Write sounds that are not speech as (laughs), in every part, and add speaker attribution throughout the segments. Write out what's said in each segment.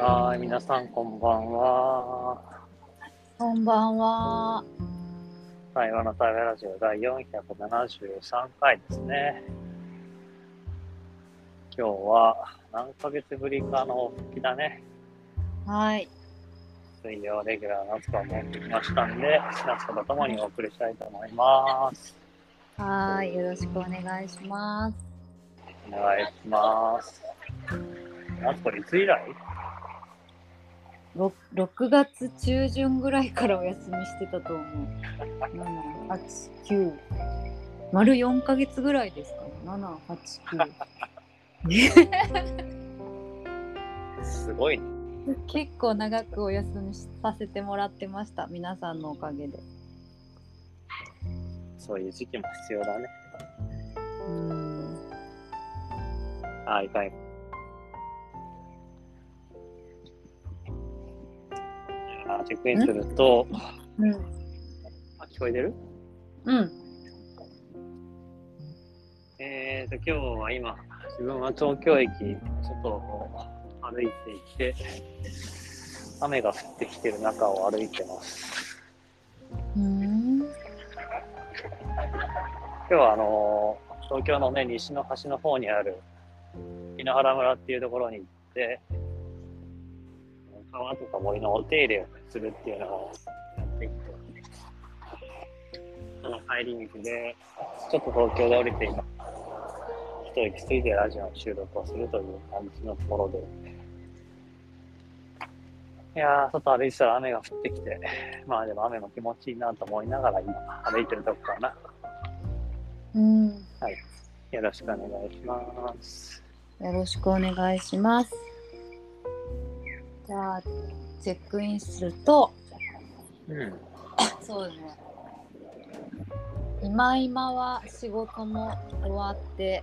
Speaker 1: はい、皆さんこんばんは。
Speaker 2: こんばんは。
Speaker 1: 台湾の台湾ラジオ第473回ですね。今日は何ヶ月ぶりかの復帰だね。
Speaker 2: はい。
Speaker 1: 水曜レギュラーの夏子が戻ってきましたんで、夏子と共にお送りしたいと思います。
Speaker 2: はい。よろしくお願いします。
Speaker 1: お願いします。夏子いつ以来？
Speaker 2: ろ 6, 月中旬ぐらいからお休みしてたと思う。7、8、9。丸4ヶ月ぐらいですかね。7、8、
Speaker 1: すごいね。
Speaker 2: 9。結構長くお休みさせてもらってました。皆さんのおかげで。
Speaker 1: そういう時期も必要だね。
Speaker 2: うん。
Speaker 1: はい、はい。チェックインすると、
Speaker 2: うん。
Speaker 1: あ聞こえてる？
Speaker 2: うん。
Speaker 1: えーと、今日は今、自分は東京駅、外を歩いていて、雨が降ってきてる中を歩いてます。
Speaker 2: うん。
Speaker 1: 今日はあのー東京のね、西の端の方にある檜原村っていうところに行って、川とか森のお手入れをするっていうのをやってきて、その帰り道で、ちょっと東京で降りて今、一息ついてラジオの収録をするという感じのところで、いやー、外歩いてたら雨が降ってきて、まあでも雨も気持ちいいなと思いながら今歩いてるとこかな。
Speaker 2: うん。
Speaker 1: よろしくお願いします。
Speaker 2: よろしくお願いします。じゃあ、チェックインすると、
Speaker 1: うん。
Speaker 2: そうね。今今は仕事も終わって、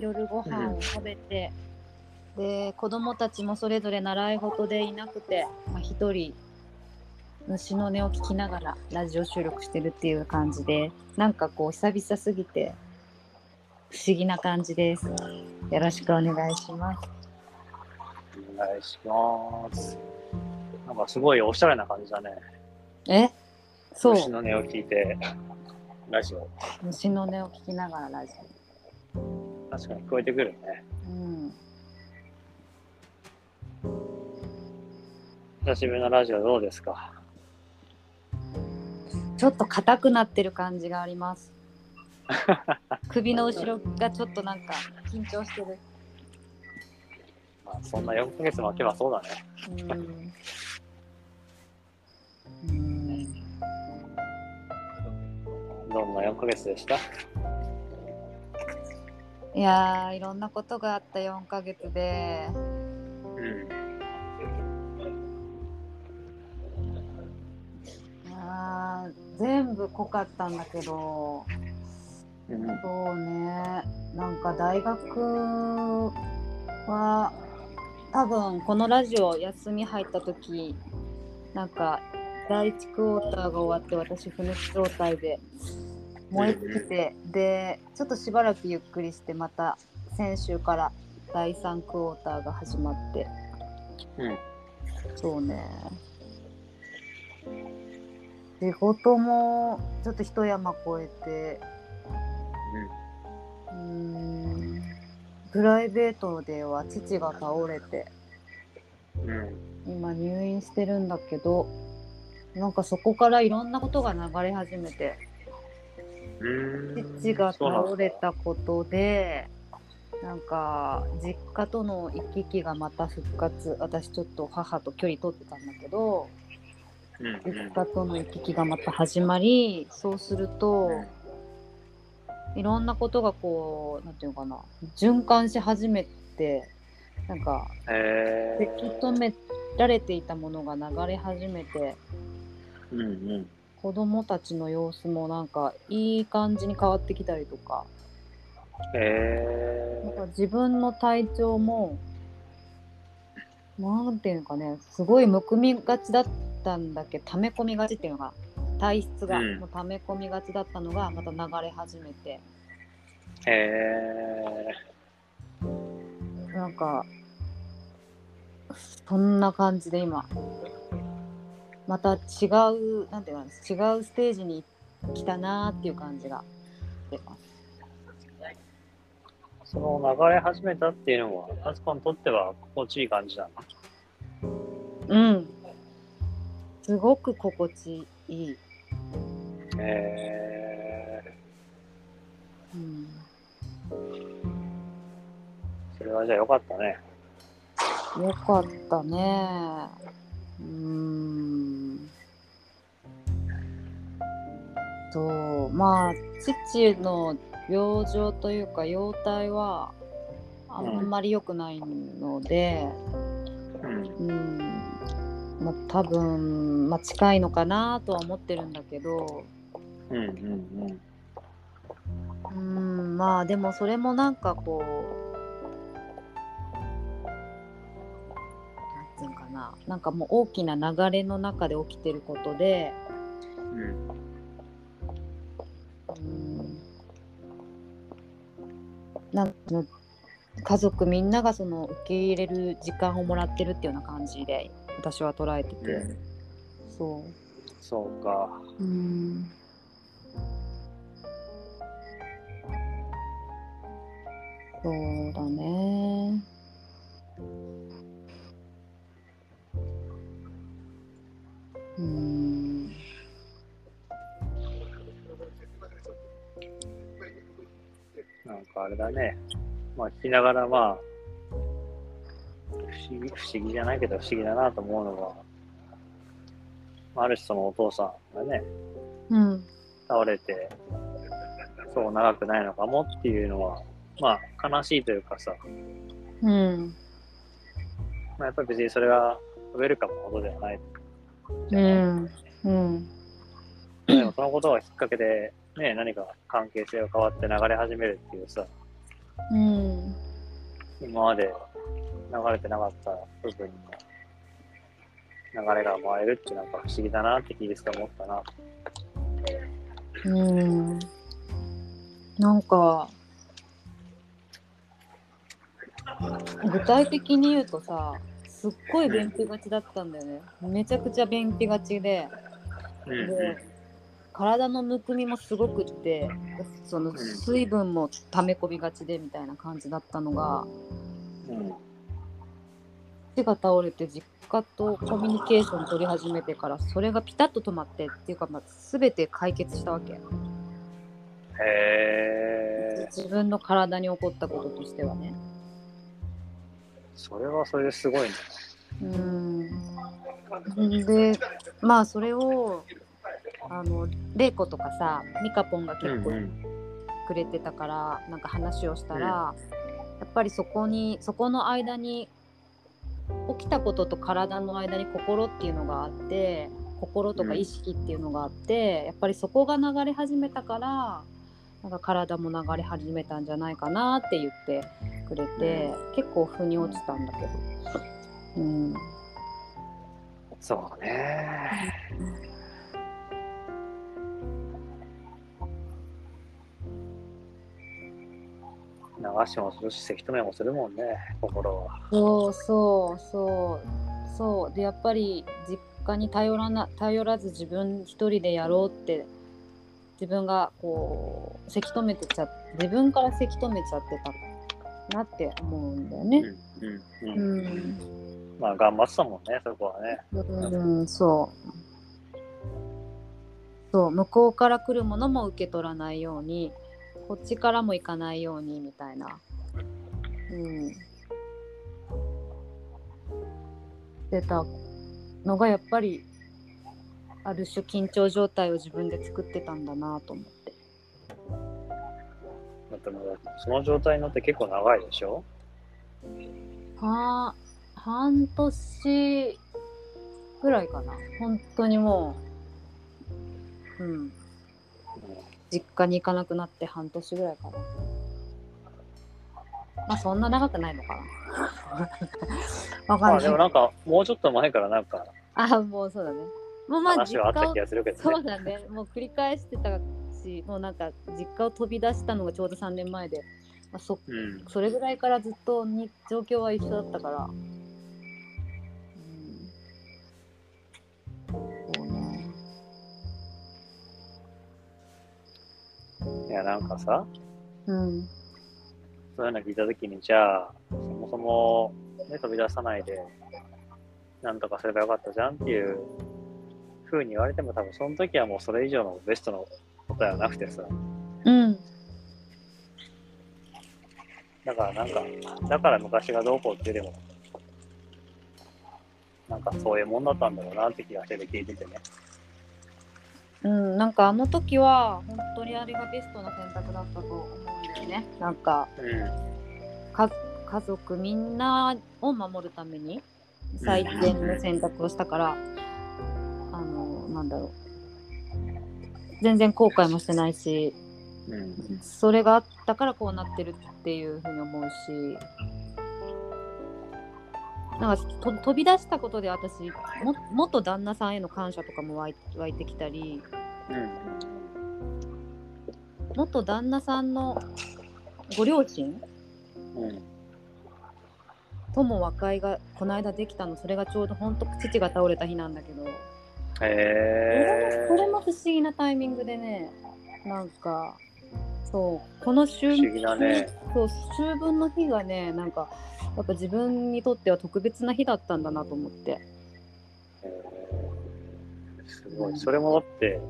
Speaker 2: 夜ご飯を食べて、で、子供たちもそれぞれ習い事でいなくて、まあ、一人、虫の音を聞きながらラジオ収録してるっていう感じで、なんかこう久々すぎて、不思議な感じです。よろしくお願いします。
Speaker 1: お願いします。なんかすごいおしゃれな感じだね。
Speaker 2: え？そう。
Speaker 1: 虫の音を聞いて、ラジオ。
Speaker 2: 虫の音を聞きながらラジ
Speaker 1: 確かに聞こえてくるね。
Speaker 2: オ。うん。
Speaker 1: 久しぶりのラジオどうですか？
Speaker 2: ちょっと硬くなってる感じがあります。首の後ろがちょっとなんか緊張してる。
Speaker 1: まあそんな4ヶ月も空けばそうだね。
Speaker 2: うん。うん。
Speaker 1: どんな4ヶ月でした？
Speaker 2: いやー、いろんなことがあった4ヶ月で、
Speaker 1: うん。
Speaker 2: あー全部濃かったんだけど、
Speaker 1: うん。
Speaker 2: そうね、なんか大学は多分このラジオ休み入った時なんか第1クォーターが終わって私不熱状態で燃え尽きてでちょっとしばらくゆっくりしてまた先週から第3クォーターが始まって
Speaker 1: うん。
Speaker 2: そうね仕事もちょっと一山越えてプライベートでは父が倒れて
Speaker 1: うん。うん。
Speaker 2: 今入院してるんだけどなんかそこからいろんなことが流れ始めて父が倒れたことでなんか実家との行き来がまた復活私ちょっと母と距離取ってたんだけど
Speaker 1: うん
Speaker 2: 実家との行き来がまた始まりそうするといろんなことがこうなんていうのかな循環し始めてなんか
Speaker 1: へ
Speaker 2: せき止められていたものが流れ始めて
Speaker 1: ー。うんうん。
Speaker 2: 子供たちの様子もなんかいい感じに変わってきたりとか
Speaker 1: へ
Speaker 2: なんか自分の体調もなんていうのかねすごいむくみがちだったんだけど溜め込みがちっていうのが体質が
Speaker 1: うん
Speaker 2: もう溜め込みがちだったのがまた流れ始めて、
Speaker 1: ー。へ
Speaker 2: なんかそんな感じで今また違うなんていうの違うステージに来たなーっていう感じが出ます。
Speaker 1: その流れ始めたっていうのは、あつこにとっては心地いい感じなの？
Speaker 2: うん。すごく心地いい。
Speaker 1: え
Speaker 2: うん。
Speaker 1: ー、それはじゃあよかったね。
Speaker 2: よかったね。うーん。と、まあ、父の病状というか、容体はあんまり良くないので、
Speaker 1: うん。
Speaker 2: うん、まあ、多分、まあ、近いのかなとは思ってるんだけど、
Speaker 1: うんうん
Speaker 2: うん、まあ、でもそれもなんかこう、なんていうのかな、なんかもう大きな流れの中で起きてることで、
Speaker 1: うん。うん。
Speaker 2: うんなんか家族みんながその受け入れる時間をもらってるっていうような感じで私は捉えてて、
Speaker 1: うん
Speaker 2: そ
Speaker 1: そうか。
Speaker 2: ううん。そうだね。うん。
Speaker 1: なんかあれだね。まあ聞きながらまあ、不思議、不思議じゃないけど不思議だなと思うのは、まあある種そのお父さんがね、
Speaker 2: うん。
Speaker 1: 倒れて、そう長くないのかもっていうのは、まあ悲しいというかさ、
Speaker 2: うん。
Speaker 1: まあ、やっぱり別にそれがウェルカムなことではない。
Speaker 2: うん。うん。
Speaker 1: でもそのことがきっかけで、ね、何か関係性が変わって流れ始めるっていうさ、
Speaker 2: うん。
Speaker 1: 今まで流れてなかった部分の流れが回るってなんか不思議だなって聞いてて思ったな。
Speaker 2: うん。なんか具体的に言うとさすっごい便秘がちだったんだよね。めちゃくちゃ便秘がちで。
Speaker 1: うん。
Speaker 2: で体のむくみもすごくってその水分も溜め込みがちでみたいな感じだったのが
Speaker 1: うん
Speaker 2: 父が倒れて実家とコミュニケーション取り始めてからそれがピタッと止まってっていうか、まあ、全て解決したわけ。
Speaker 1: へえ、
Speaker 2: 自分の体に起こったこととしてはね。
Speaker 1: それはそれですごいね。
Speaker 2: うんでまあそれをあの玲子とかさミカポンが結構
Speaker 1: うん
Speaker 2: くれてたから、なんか話をしたら、やっぱりそこにそこの間に起きたことと体の間に心っていうのがあって心とか意識っていうのがあって、やっぱりそこが流れ始めたからなんか体も流れ始めたんじゃないかなって言ってくれて、結構腑に落ちたんだけど。うん
Speaker 1: そうね。流しもするし、せき止めもするもんね、心は。
Speaker 2: そうそうそうそうでやっぱり実家に頼らな頼らず自分一人でやろうって自分がこうせき止めてちゃ自分からせき止めちゃってたなって思うんだよね。
Speaker 1: うんうん
Speaker 2: う
Speaker 1: うん
Speaker 2: ん、
Speaker 1: まあ頑張ってたもんね、そこはね。
Speaker 2: うん、そうそう向こうから来るものも受け取らないようにこっちからも行かないようにみたいな。うん。出たのがやっぱりある種緊張状態を自分で作ってたんだなと思って。
Speaker 1: だってもうその状態になって結構長いでしょ？
Speaker 2: は半年ぐらいかな。本当にもう、うん、実家に行かなくなって半年ぐらいかな。まあそんな長くないのかな。(laughs) わかんない。
Speaker 1: まあでもなんか、もうちょっと前からなんか
Speaker 2: あもうそうだね。もうまあ実
Speaker 1: 話はあった気がするけどね。
Speaker 2: そうだね。もう繰り返してたしもうなんか実家を飛び出したのがちょうど3年前で、まあ、そ
Speaker 1: うん。
Speaker 2: それぐらいからずっとに状況は一緒だったから
Speaker 1: なんかさ、
Speaker 2: うん。
Speaker 1: そういうの聞いたときに、じゃあ、そもそも、ね、飛び出さないで、なんとかすればよかったじゃんっていう風に言われても、多分その時はもうそれ以上のベストの答えはなくてさ、
Speaker 2: うん。
Speaker 1: だからなんか、だから昔がどうこうっていうよりも、なんかそういうもんだったんだろうなって気がしてて聞いててね。
Speaker 2: うん、なんかあの時は本当にあれがベストな選択だったと思うんだよね。なんか
Speaker 1: うん。
Speaker 2: か家族みんなを守るために最善の選択をしたから、あのなんだろう全然後悔もしてないし
Speaker 1: うん。
Speaker 2: それがあったからこうなってるっていうふうに思うしなんかと飛び出したことで私も元旦那さんへの感謝とかも湧い湧いてきたり。
Speaker 1: うん。
Speaker 2: 元旦那さんのご両親？
Speaker 1: うん。
Speaker 2: とも和解がこの間できたの。それがちょうど本当父が倒れた日なんだけど、
Speaker 1: へ
Speaker 2: それも不思議なタイミングでねなんかそう。この秋
Speaker 1: 不思議だね。
Speaker 2: そう秋分の日がねなんかやっぱ自分にとっては特別な日だったんだなと思って。
Speaker 1: えーすごい。それもだって、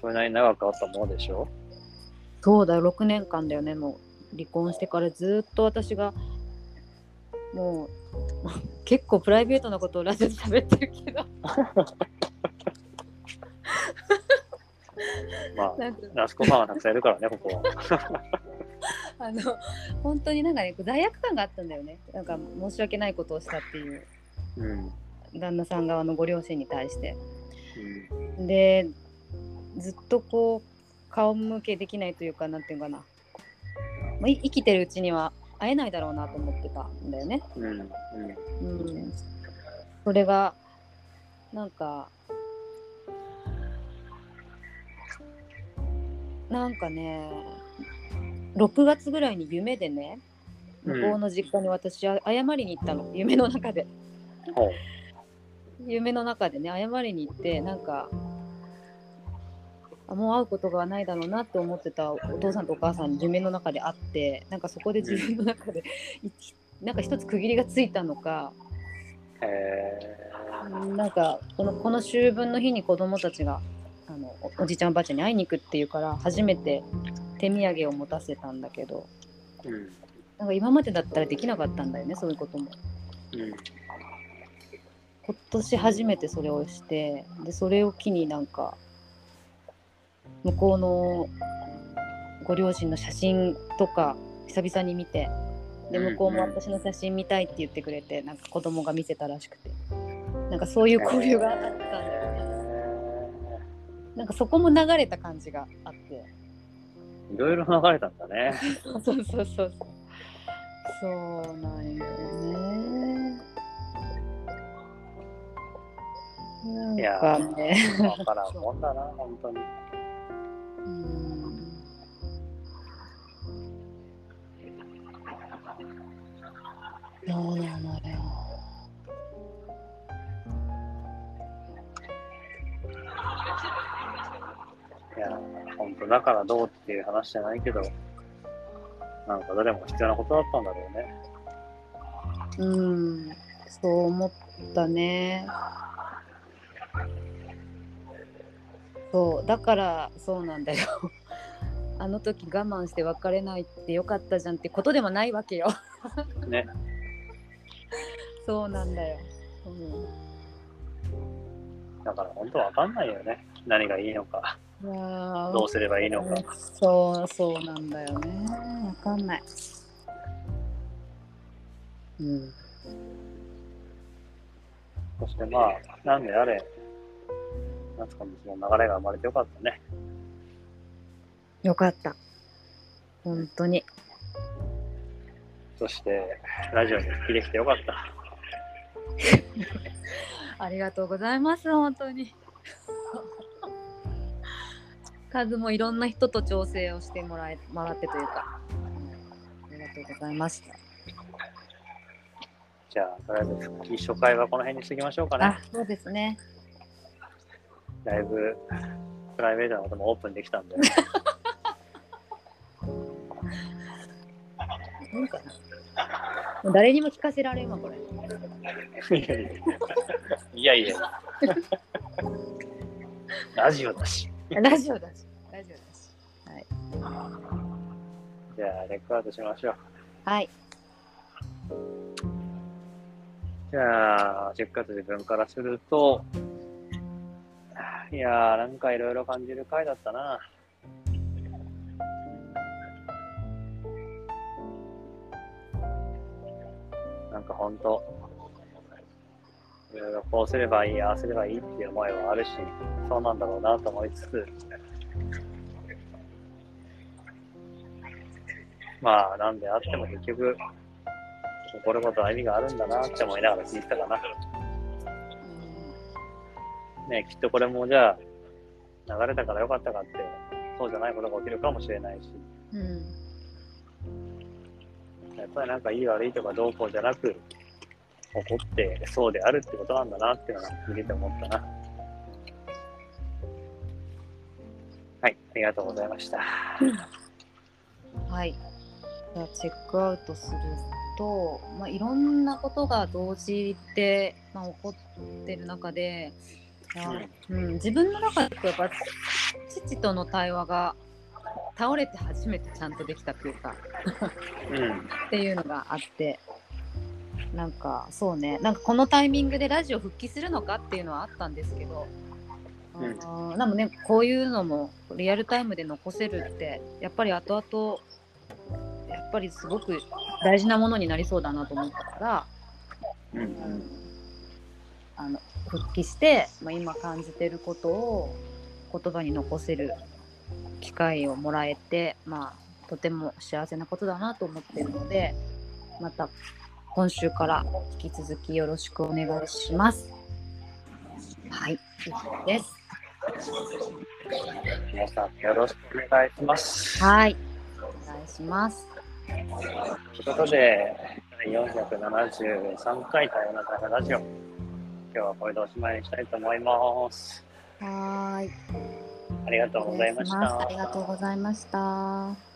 Speaker 1: それなりに長くあったものでしょ？
Speaker 2: そうだよ。6年間だよね。もう離婚してからずっと私がもう (laughs) 結構プライベートなことをラジオで喋ってるけど (laughs)
Speaker 1: まあ、
Speaker 2: なんか
Speaker 1: ナスコファンがたくさんいるからね、ここは。(laughs)
Speaker 2: あの本当になんかね罪悪感があったんだよねなんか申し訳ないことをしたっていう
Speaker 1: うん。
Speaker 2: 旦那さん側のご両親に対して
Speaker 1: うん
Speaker 2: でずっとこう顔向けできないというかなんていうかな、まあ、い生きてるうちには会えないだろうなと思ってたんだよね。
Speaker 1: うん。うん。
Speaker 2: うん、それがなんかなんかね6月ぐらいに夢でね向こうの実家に私あ謝りに行ったの。夢の中で。
Speaker 1: ほう。
Speaker 2: 夢の中でね謝りに行ってなんかあもう会うことがないだろうなって思ってたお父さんとお母さんに夢の中で会ってなんかそこで自分の中でいなんか一つ区切りがついたのか。
Speaker 1: へ
Speaker 2: なんかこのこの秋分の日に子供たちがあのおおじいちゃんおばあちゃんに会いに行くっていうから初めて手土産を持たせたんだけど
Speaker 1: ーうん。
Speaker 2: なんか今までだったらできなかったんだよねそういうことも。
Speaker 1: うん。
Speaker 2: 今年初めてそれをしてでそれを機になんか向こうのご両親の写真とか久々に見てで向こうも私の写真見たいって言ってくれてなんか子供が見せたらしくてなんかそういう交流があったんだよねなんかそこも流れた感じがあって
Speaker 1: いろいろ流れたんだね。
Speaker 2: そうそうそうそうそうなんよねなん
Speaker 1: いや
Speaker 2: かね
Speaker 1: わからんもんだな、本当に。
Speaker 2: うんそうなのよ。
Speaker 1: 本当だからどうっていう話じゃないけど、なんかどれも必要なことだったんだろうね。
Speaker 2: うん、そう思ったね。そう、だからそうなんだよ。(laughs) あの時我慢して別れないってよかったじゃんってことでもないわけよ。
Speaker 1: ね。
Speaker 2: そうなんだよ。うん
Speaker 1: だから本当わかんないよね。何がいいのか、どうすればいいのか。
Speaker 2: そうそうなんだよね。わかんない。うん。
Speaker 1: そしてまあ、なんであれ、夏子のその流れが生まれてよかったね。
Speaker 2: よかった。本当に。
Speaker 1: そして、ラジオに復帰できてよかった。(laughs)
Speaker 2: ありがとうございます、本当に。数もいろんな人と調整をしてもらえもらってというか、うん、ありがとうございました。
Speaker 1: じゃあ、とりあえず復帰初回はこの辺にしときましょうかね。
Speaker 2: そうですね。
Speaker 1: だいぶプライベートなこともオープンできたんで。
Speaker 2: なんかもう誰にも聞かせられんわ、これ。
Speaker 1: いやいや。いやいや。ラジオだし。(laughs)
Speaker 2: ラジオだし。ラジオだし。はい。
Speaker 1: じゃあ、レコードしましょう。
Speaker 2: はい。
Speaker 1: じゃあ、10月自分からすると、いやー、なんかいろいろ感じる回だったな。なんかほんと、いろいろこうすればいい、ああすればいいっていう思いはあるし、そうなんだろうなと思いつつ、まあ、なんであっても結局、起こることは意味があるんだなって思いながら聞いてたかな。ね、きっとこれもじゃあ、流れたからよかったかって、そうじゃないことが起きるかもしれないし、
Speaker 2: うん。うん。
Speaker 1: やっぱりなんかいい悪いとかどうこうじゃなく、起こってそうであるってことなんだなっていうのが見てて思ったな。はい、ありがとうございました。
Speaker 2: はい。じゃあ、チェックアウトすると、まあ、いろんなことが同時で、まあ、起こってる中で、あうん、自分の中でやっぱ父との対話が倒れて初めてちゃんとできたっていうか
Speaker 1: うん、(laughs)
Speaker 2: っていうのがあってなんかそうね。なんかこのタイミングでラジオ復帰するのかっていうのはあったんですけど、
Speaker 1: うん。
Speaker 2: あーでもねこういうのもリアルタイムで残せるってやっぱり後々やっぱりすごく大事なものになりそうだなと思ったから、
Speaker 1: うん、
Speaker 2: うん。あの復帰して、まあ、今感じてることを言葉に残せる機会をもらえて、まあ、とても幸せなことだなと思ってるのでまた今週から引き続きよろしくお願いします。はい、以上です。
Speaker 1: 皆さんよろしくお願いします。
Speaker 2: はい、お願いします。
Speaker 1: ということで、第473回多様な会話ラジオ。今日はこれでおしまいにしたいと思います。
Speaker 2: はーい、
Speaker 1: ありがとうございまし
Speaker 2: お願いしますあ
Speaker 1: た
Speaker 2: り。がとうございました。